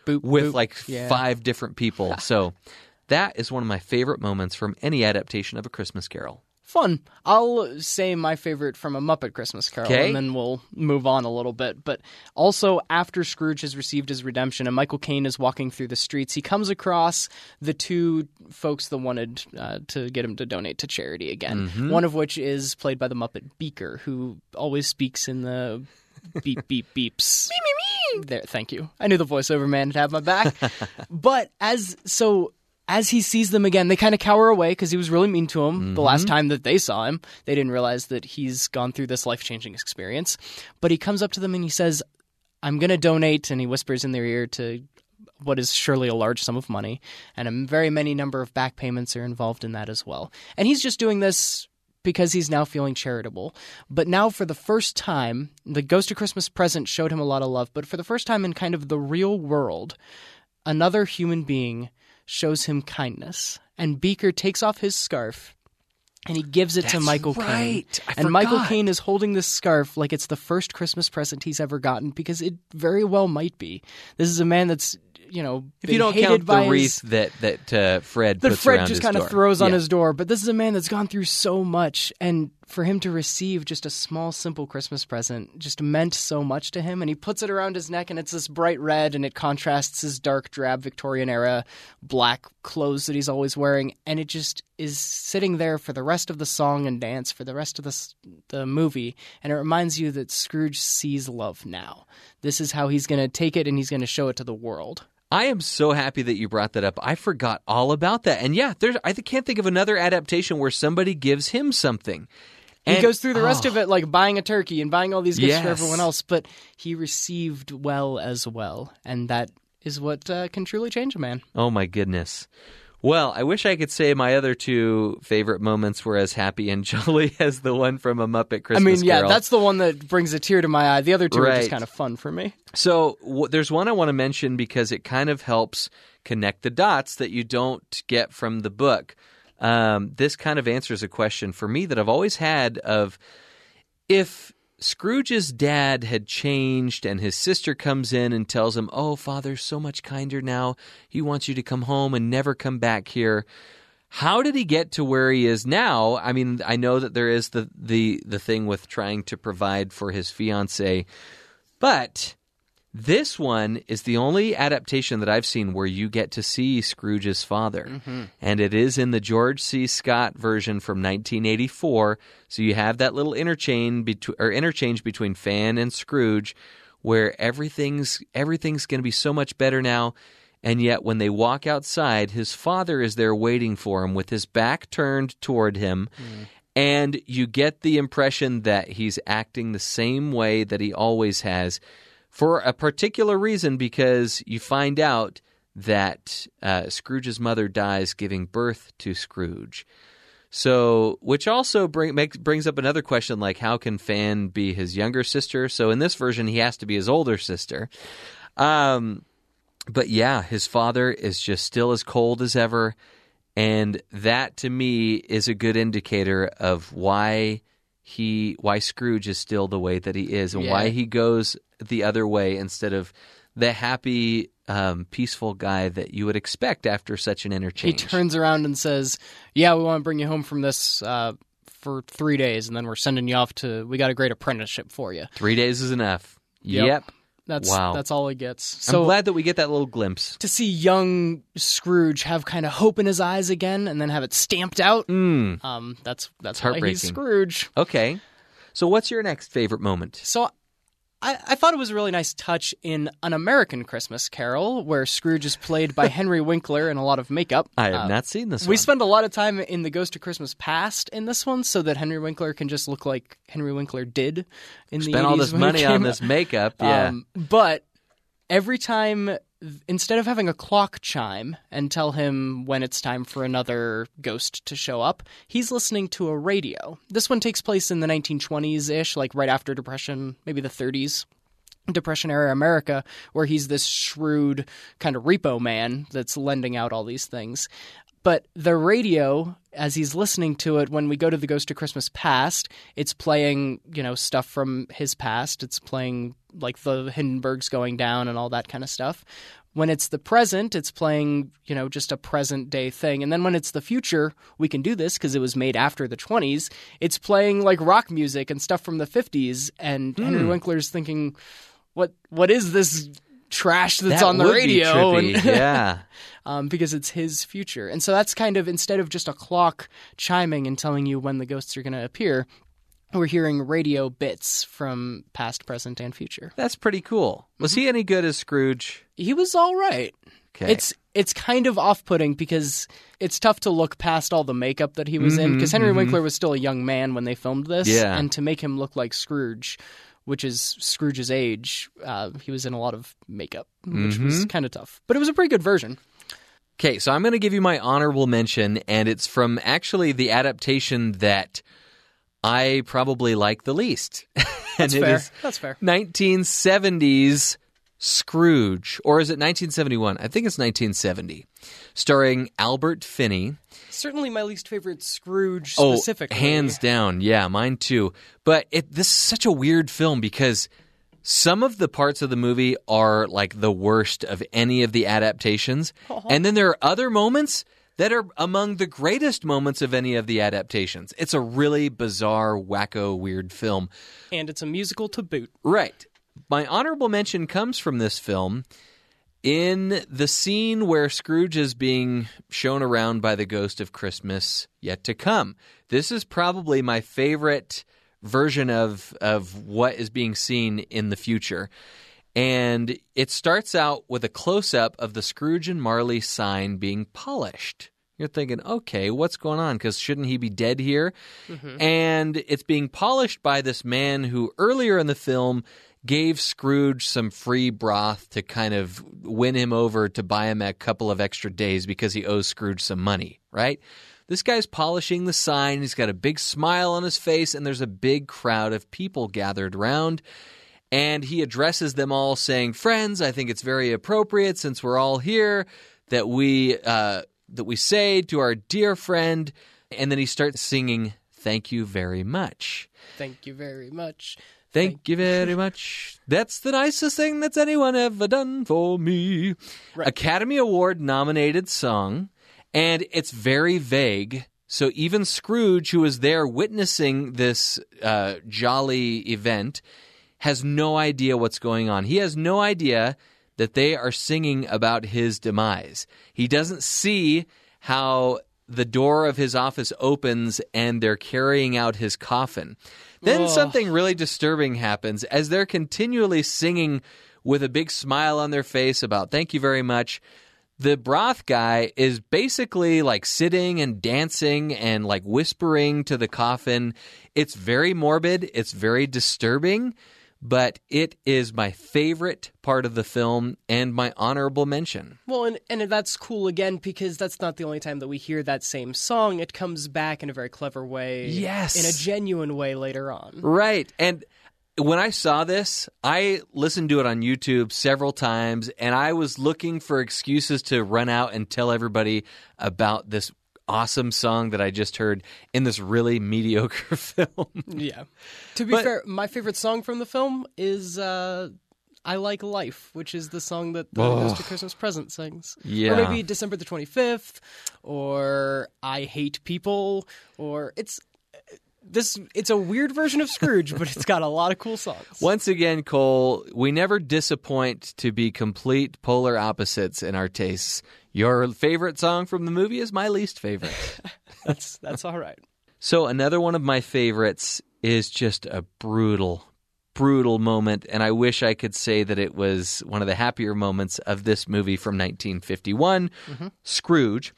boop, with boop. like Yeah. five different people. so that is one of my favorite moments from any adaptation of a Christmas Carol. Fun. I'll say my favorite from a Muppet Christmas Carol, Okay. and then we'll move on a little bit. But also, after Scrooge has received his redemption and Michael Caine is walking through the streets, he comes across the two folks that wanted uh, to get him to donate to charity again. Mm-hmm. One of which is played by the Muppet Beaker, who always speaks in the beep beep beeps. There, thank you. I knew the voiceover man would have my back. but as so as he sees them again, they kind of cower away because he was really mean to them the last mm-hmm. time that they saw him. They didn't realize that he's gone through this life changing experience. But he comes up to them and he says, I'm going to donate. And he whispers in their ear to what is surely a large sum of money. And a very many number of back payments are involved in that as well. And he's just doing this because he's now feeling charitable. But now, for the first time, the Ghost of Christmas Present showed him a lot of love. But for the first time in kind of the real world, another human being shows him kindness. And Beaker takes off his scarf and he gives it to Michael Caine. right. And Michael forgot. Caine is holding this scarf like it's the first Christmas present he's ever gotten because it very well might be. This is a man that's, you know, If you don't hated count the his- wreath that that uh, Fred that Fred just kind door. of throws on Yeah. his door. But this is a man that's gone through so much, and for him to receive just a small, simple Christmas present just meant so much to him. And he puts it around his neck, and it's this bright red, and it contrasts his dark, drab Victorian era black clothes that he's always wearing, and it just is sitting there for the rest of the song and dance for the rest of the the movie, and it reminds you that Scrooge sees love now. This is how he's going to take it, and he's going to show it to the world. I am so happy that you brought that up. I forgot all about that. And yeah, there's I can't think of another adaptation where somebody gives him something. He goes through the rest oh. of it like buying a turkey and buying all these gifts for everyone else, but he received well as well, and that is what uh, can truly change a man. Oh my goodness. Well, I wish I could say my other two favorite moments were as happy and jolly as the one from a Muppet Christmas. I mean, yeah, Carol. that's the one that brings a tear to my eye. The other two are just kind of fun for me. So w- there's one I want to mention because it kind of helps connect the dots that you don't get from the book. Um, this kind of answers a question for me that I've always had of if Scrooge's dad had changed and his sister comes in and tells him, "Oh, father's so much kinder now. He wants you to come home and never come back here." How did he get to where he is now? I mean, I know that there is the the the thing with trying to provide for his fiance, but this one is the only adaptation that I've seen where you get to see Scrooge's father. Mm-hmm. And it is in the George C. Scott version from 1984. So you have that little interchange, between or interchange between Fan and Scrooge where everything's everything's going to be so much better now. And yet when they walk outside, his father is there waiting for him with his back turned toward him. Mm. And you get the impression that he's acting the same way that he always has for a particular reason because you find out that uh, Scrooge's mother dies giving birth to Scrooge. So, which also bring, makes, brings up another question like, how can Fan be his younger sister? So, in this version, he has to be his older sister. Um, but yeah, his father is just still as cold as ever. And that to me is a good indicator of why he why Scrooge is still the way that he is and Yeah. why he goes the other way instead of the happy, um, peaceful guy that you would expect after such an interchange. He turns around and says, "Yeah, we want to bring you home from this uh, for three days, and then we're sending you off to. We got a great apprenticeship for you." Three days is enough. Yep. Yep. That's Wow. that's all he gets. So I'm glad that we get that little glimpse. to see young Scrooge have kind of hope in his eyes again, and then have it stamped out. Mm. Um, that's that's It's why he's heartbreaking. Scrooge. Okay. So, what's your next favorite moment? So I, I thought it was a really nice touch in An American Christmas Carol, where Scrooge is played by Henry Winkler in a lot of makeup. I have Uh, not seen this We one. spend a lot of time in the Ghost of Christmas Past in this one, so that Henry Winkler can just look like Henry Winkler did in the Spent all 80s this money on this makeup. Yeah. Um, but every time, instead of having a clock chime and tell him when it's time for another ghost to show up, he's listening to a radio. This one takes place in the 1920s ish, like right after Depression, maybe the 30s. Depression era America, where he's this shrewd kind of repo man that's lending out all these things. But the radio, as he's listening to it, when we go to the Ghost of Christmas Past, it's playing, you know, stuff from his past. It's playing like the Hindenburgs going down and all that kind of stuff. When it's the present, it's playing, you know, just a present day thing. And then when it's the future, we can do this because it was made after the 20s. It's playing like rock music and stuff from the 50s. And Henry hmm. Winkler's thinking, what what is this trash that's That on the radio? And- yeah. um, because it's his future. And so that's kind of instead of just a clock chiming and telling you when the ghosts are going to appear, we're hearing radio bits from past, present, and future. That's pretty cool. Was he mm-hmm. any good as Scrooge? He was all right. Okay. It's it's kind of off-putting because it's tough to look past all the makeup that he was in because Henry mm-hmm, mm-hmm. Winkler was still a young man when they filmed this, Yeah. and to make him look like Scrooge, which is Scrooge's age, uh, he was in a lot of makeup, which was kind of tough. But it was a pretty good version. Okay, so I'm going to give you my honorable mention, and it's from actually the adaptation that I probably like the least. and That's fair. is That's fair. 1970s Scrooge, or is it 1971? I think it's 1970, starring Albert Finney. Certainly my least favorite Scrooge Oh, specifically. hands down, yeah, mine too. But it this is such a weird film because some of the parts of the movie are like the worst of any of the adaptations, uh-huh. and then there are other moments that are among the greatest moments of any of the adaptations. It's a really bizarre, wacko, weird film. And it's a musical to boot. Right. My honorable mention comes from this film in the scene where Scrooge is being shown around by the ghost of Christmas yet to come. This is probably my favorite version of of what is being seen in the future. And it starts out with a close up of the Scrooge and Marley sign being polished. You're thinking, okay, what's going on? Because shouldn't he be dead here? Mm-hmm. And it's being polished by this man who earlier in the film gave Scrooge some free broth to kind of win him over to buy him a couple of extra days because he owes Scrooge some money, right? This guy's polishing the sign. He's got a big smile on his face, and there's a big crowd of people gathered around. And he addresses them all saying, Friends, I think it's very appropriate since we're all here that we, uh, that we say to our dear friend, and then he starts singing, Thank you very much. Thank you very much. Thank you very much. That's the nicest thing that's anyone ever done for me. Academy Award nominated song, and it's very vague. So even Scrooge, who is there witnessing this uh, jolly event, has no idea what's going on. He has no idea that they are singing about his demise. He doesn't see how the door of his office opens and they're carrying out his coffin. Then something really disturbing happens as they're continually singing with a big smile on their face about thank you very much. The broth guy is basically like sitting and dancing and like whispering to the coffin. It's very morbid, it's very disturbing, but it is my favorite part of the film and my honorable mention. Well, and, and that's cool again because that's not the only time that we hear that same song. It comes back in a very clever way. Yes. In a genuine way later on. Right. And when I saw this, I listened to it on YouTube several times and I was looking for excuses to run out and tell everybody about this awesome song that I just heard in this really mediocre film. Yeah. To be But- fair, my favorite song from the film is uh, I Like Life, which is the song that the Mr. Christmas Present sings. Yeah. Or maybe December the 25th, or I Hate People, or it's. This it's a weird version of Scrooge, but it's got a lot of cool songs. Once again, Cole, we never disappoint to be complete polar opposites in our tastes. Your favorite song from the movie is my least favorite. That's that's all right. So another one of my favorites is just a brutal, brutal moment, and I wish I could say that it was one of the happier moments of this movie from 1951, Scrooge.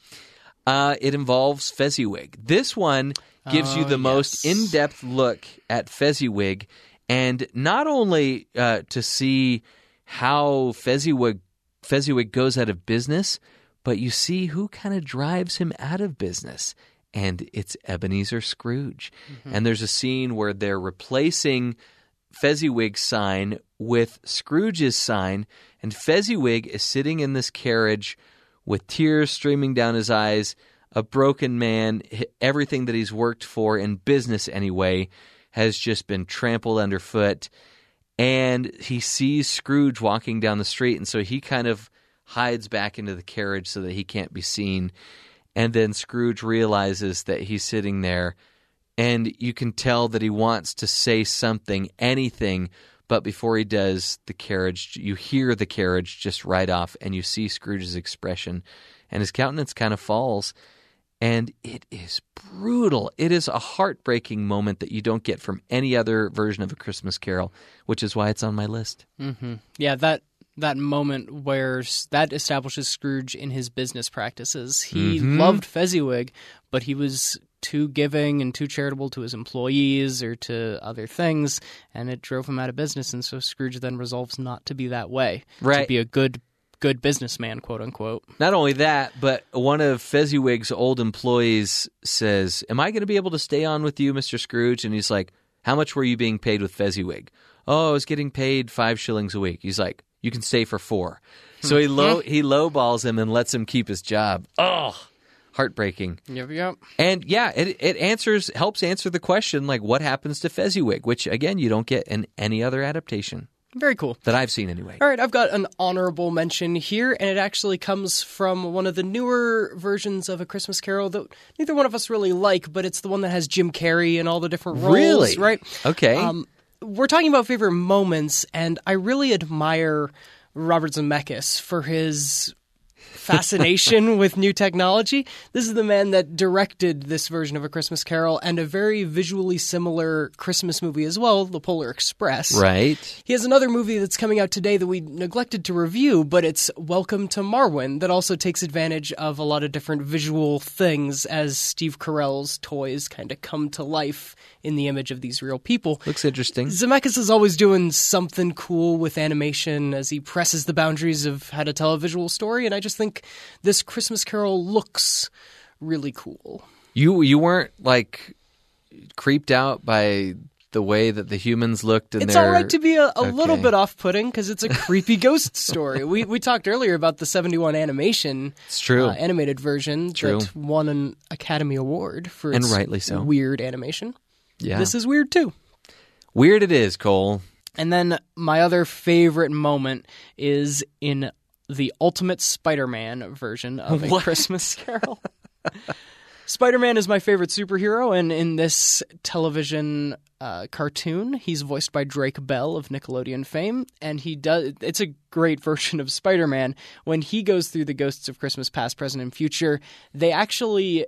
Uh, it involves Fezziwig. This one gives you the most in-depth look at Fezziwig, and not only uh, to see how Fezziwig Fezziwig goes out of business, but you see who kind of drives him out of business. And it's Ebenezer Scrooge. Mm-hmm. And there's a scene where they're replacing Fezziwig's sign with Scrooge's sign, and Fezziwig is sitting in this carriage with tears streaming down his eyes, a broken man, everything that he's worked for in business anyway has just been trampled underfoot. And he sees Scrooge walking down the street, and so he kind of hides back into the carriage so that he can't be seen. And then Scrooge realizes that he's sitting there, and you can tell that he wants to say something, anything, but before he does, the carriage, you hear the carriage just right off, and you see Scrooge's expression, and his countenance kind of falls. And it is brutal. It is a heartbreaking moment that you don't get from any other version of A Christmas Carol, which is why it's on my list. Mm-hmm. Yeah, that that moment where that establishes Scrooge in his business practices. He mm-hmm. loved Fezziwig, but he was too giving and too charitable to his employees or to other things, and it drove him out of business. And so Scrooge then resolves not to be that way, to be a good good businessman, quote unquote. Not only that, but one of Fezziwig's old employees says, Am I going to be able to stay on with you, Mr. Scrooge? And he's like, How much were you being paid with Fezziwig? Oh, I was getting paid five shillings a week. He's like, You can stay for four. So he low he lowballs him and lets him keep his job. Oh, heartbreaking. Yep, yep. And yeah, it it answers helps answer the question like what happens to Fezziwig, which again you don't get in any other adaptation Very cool. that I've seen anyway. All right, I've got an honorable mention here, and it actually comes from one of the newer versions of A Christmas Carol that neither one of us really like, but it's the one that has Jim Carrey and all the different roles, Really? right? Okay. Um, we're talking about favorite moments, and I really admire Robert Zemeckis for his fascination with new technology. This is the man that directed this version of A Christmas Carol and a very visually similar Christmas movie as well, The Polar Express. Right. He has another movie that's coming out today that we neglected to review, but it's Welcome to Marwen, that also takes advantage of a lot of different visual things as Steve Carell's toys kind of come to life in the image of these real people. Looks interesting. Zemeckis is always doing something cool with animation as he presses the boundaries of how to tell a visual story, and I just think this Christmas Carol looks really cool. You you weren't like creeped out by the way that the humans looked and It's their all right to be a, a little bit off-putting because it's a creepy ghost story. We we talked earlier about the '71 animation, It's true. uh, animated version True. that won an Academy Award for And its rightly so. weird animation. yeah. This is weird too. weird it is, Cole. And then my other favorite moment is in the Ultimate Spider-Man version of A Christmas Carol. Spider-Man is my favorite superhero, and in this television uh, cartoon, he's voiced by Drake Bell of Nickelodeon fame, and he does. It's a great version of Spider-Man. When he goes through the ghosts of Christmas past, present, and future, they actually.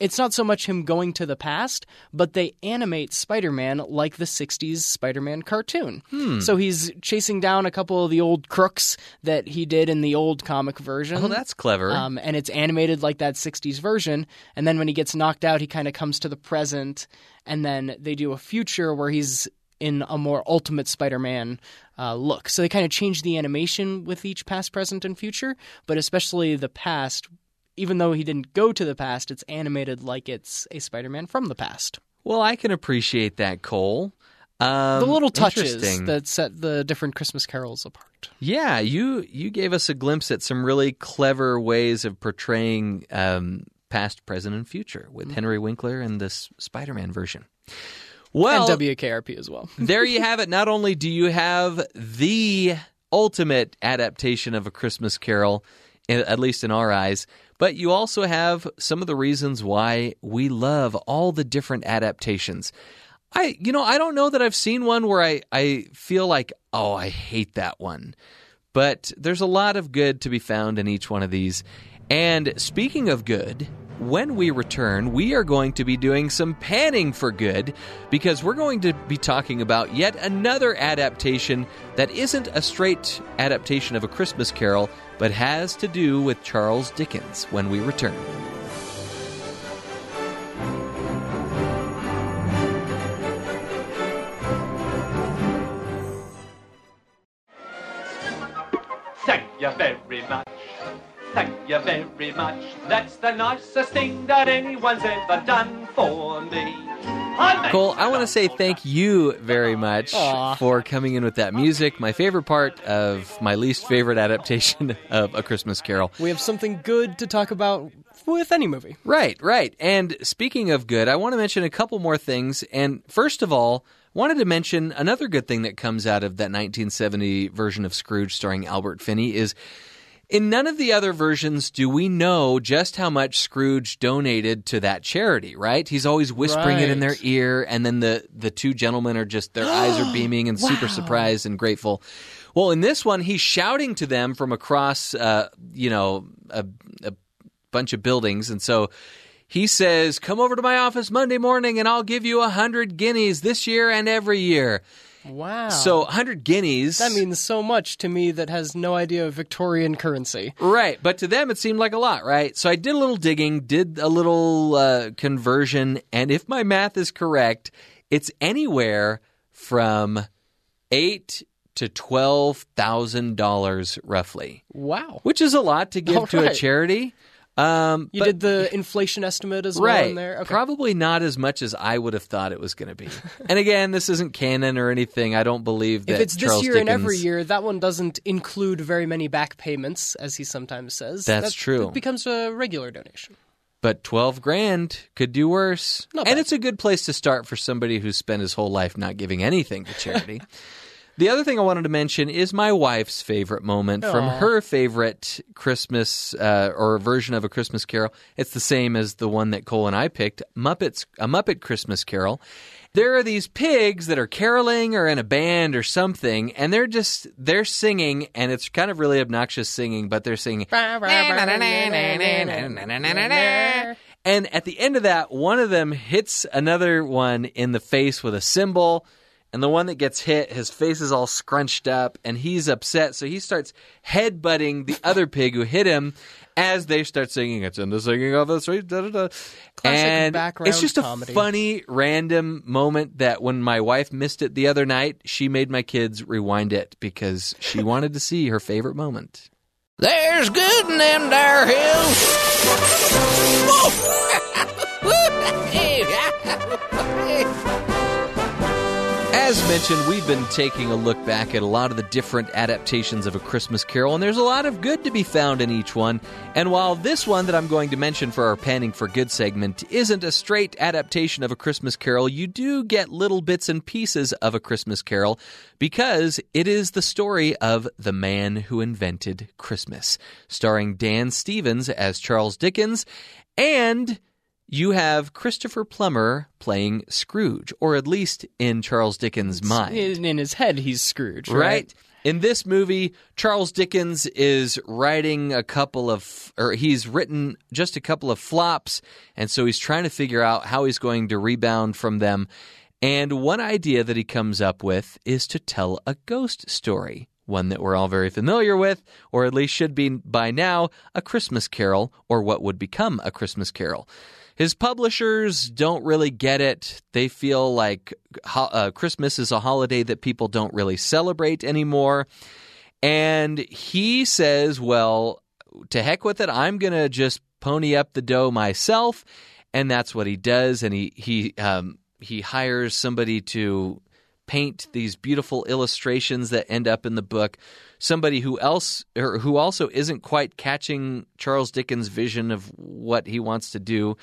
It's not so much him going to the past, but they animate Spider Man like the 60s Spider Man cartoon. So he's chasing down a couple of the old crooks that he did in the old comic version. Oh, that's clever. Um, and it's animated like that 60s version. And then when he gets knocked out, he kind of comes to the present. And then they do a future where he's in a more ultimate Spider Man uh, look. So they kind of change the animation with each past, present, and future. But especially the past, even though he didn't go to the past, it's animated like it's a Spider Man from the past. well, I can appreciate that, Cole. Um, The little touches that set the different Christmas carols apart. Yeah, you you gave us a glimpse at some really clever ways of portraying um, past, present, and future Mm-hmm. with Henry Winkler and this Spider-Man version. Well, and WKRP as well. there you have it. Not only do you have the ultimate adaptation of A Christmas Carol, at least in our eyes, but you also have some of the reasons why we love all the different adaptations. I, you know, I don't know that I've seen one where I, I feel like, oh, I hate that one. But there's a lot of good to be found in each one of these. And speaking of good, when we return, we are going to be doing some panning for good because we're going to be talking about yet another adaptation that isn't a straight adaptation of A Christmas Carol, but has to do with Charles Dickens when we return. Thank you very much. Thank you very much. That's the nicest thing that anyone's ever done for me. I Cole, I want to say thank you very much Aw. for coming in with that music. My favorite part of my least favorite adaptation of A Christmas Carol. We have something good to talk about with any movie. Right, right. And speaking of good, I want to mention a couple more things. And first of all, wanted to mention another good thing that comes out of that 1970 version of Scrooge starring Albert Finney is in none of the other versions do we know just how much Scrooge donated to that charity, right? He's always whispering it in their ear and then the the two gentlemen are just their eyes are beaming and super surprised and grateful. Well, in this one he's shouting to them from across uh, you know, a, a bunch of buildings and so he says, "Come over to my office Monday morning and I'll give you a 100 guineas this year and every year." Wow. So, 100 guineas that means so much to me that has no idea of Victorian currency. Right, but to them it seemed like a lot, right? So I did a little digging, did a little uh, conversion, and if my math is correct, it's anywhere from eight to twelve thousand dollars, roughly, Wow. which is a lot to give All to a charity. Um, You but- did the inflation estimate as well in there? Okay. probably not as much as i would have thought it was going to be and again this isn't canon or anything i don't believe that if it's Charles this year and every year, that one doesn't include very many back payments, as he sometimes says. That's That- true. It becomes a regular donation. but 12 grand could do worse. And it's a good place to start for somebody who's spent his whole life not giving anything to charity. the other thing I wanted to mention is my wife's favorite moment from her favorite Christmas uh, or version of a Christmas Carol. It's the same as the one that Cole and I picked, Muppets, a Muppet Christmas Carol. there are these pigs that are caroling or in a band or something, and they're just they're singing, and it's kind of really obnoxious singing, but they're singing. And at the end of that, one of them hits another one in the face with a cymbal. And the one that gets hit, his face is all scrunched up and he's upset. So he starts headbutting the other pig who hit him as they start singing, It's in the singing of the street. Da, da, da. and background it's just a comedy. funny, random moment that when my wife missed it the other night, she made my kids rewind it because she wanted to see her favorite moment. There's good in them there hills. As mentioned, we've been taking a look back at a lot of the different adaptations of A Christmas Carol, and there's a lot of good to be found in each one. And while this one that I'm going to mention for our Panning for Good segment isn't a straight adaptation of A Christmas Carol, you do get little bits and pieces of A Christmas Carol because it is the story of the man who invented Christmas, starring Dan Stevens as Charles Dickens and you have Christopher Plummer playing Scrooge, or at least in Charles Dickens' mind. In, in his head, he's Scrooge, right? Right? In this movie, Charles Dickens is writing a couple of, or he's written just a couple of flops, and so he's trying to figure out how he's going to rebound from them. And one idea that he comes up with is to tell a ghost story. One that we're all very familiar with, or at least should be by now, a Christmas carol, or what would become a Christmas carol. His publishers don't really get it. They feel like uh, Christmas is a holiday that people don't really celebrate anymore. And he says, well, to heck with it. I'm going to just pony up the dough myself. And that's what he does. And he, he, um, he hires somebody to paint these beautiful illustrations that end up in the book. Somebody who else or who also isn't quite catching Charles Dickens' vision of what he wants to do.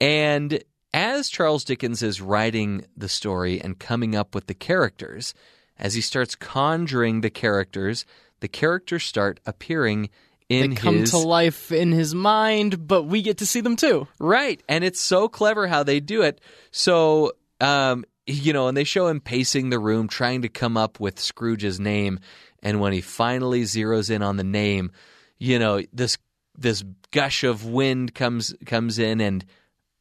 And as Charles Dickens is writing the story and coming up with the characters, as he starts conjuring the characters, the characters start appearing in They come his to life in his mind, but we get to see them too. Right. And it's so clever how they do it. So, um, you know, and they show him pacing the room trying to come up with Scrooge's name. And when he finally zeroes in on the name, you know, this this gush of wind comes comes in and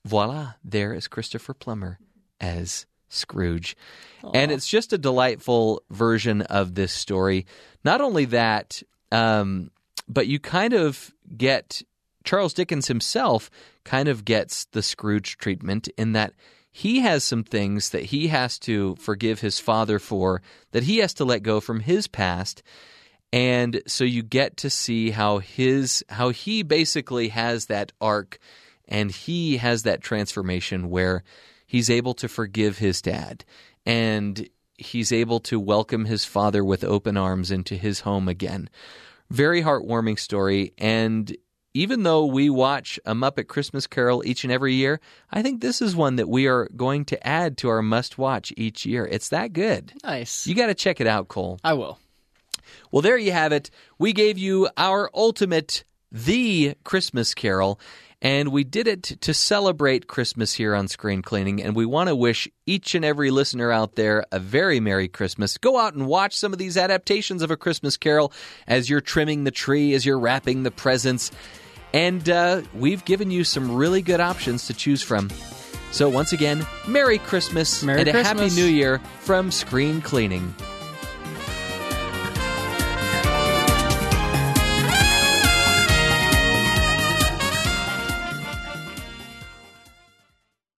voila, there is Christopher Plummer as Scrooge. And it's just a delightful version of this story. Not only that, um, but you kind of get Charles Dickens himself kind of gets the Scrooge treatment in that he has some things that he has to forgive his father for, that he has to let go from his past. And so you get to see how his how he basically has that arc and he has that transformation where he's able to forgive his dad and he's able to welcome his father with open arms into his home again. Very heartwarming story. And even though we watch a Muppet Christmas Carol each and every year, I think this is one that we are going to add to our must watch each year. It's that good. Nice. You got to check it out, Cole. I will. Well, there you have it. We gave you our ultimate, the Christmas Carol, and we did it to celebrate Christmas here on Screen Cleaning. And we want to wish each and every listener out there a very Merry Christmas. Go out and watch some of these adaptations of A Christmas Carol as you're trimming the tree, as you're wrapping the presents. And uh, we've given you some really good options to choose from. So, once again, Merry Christmas Merry and a Happy New Year from Screen Cleaning.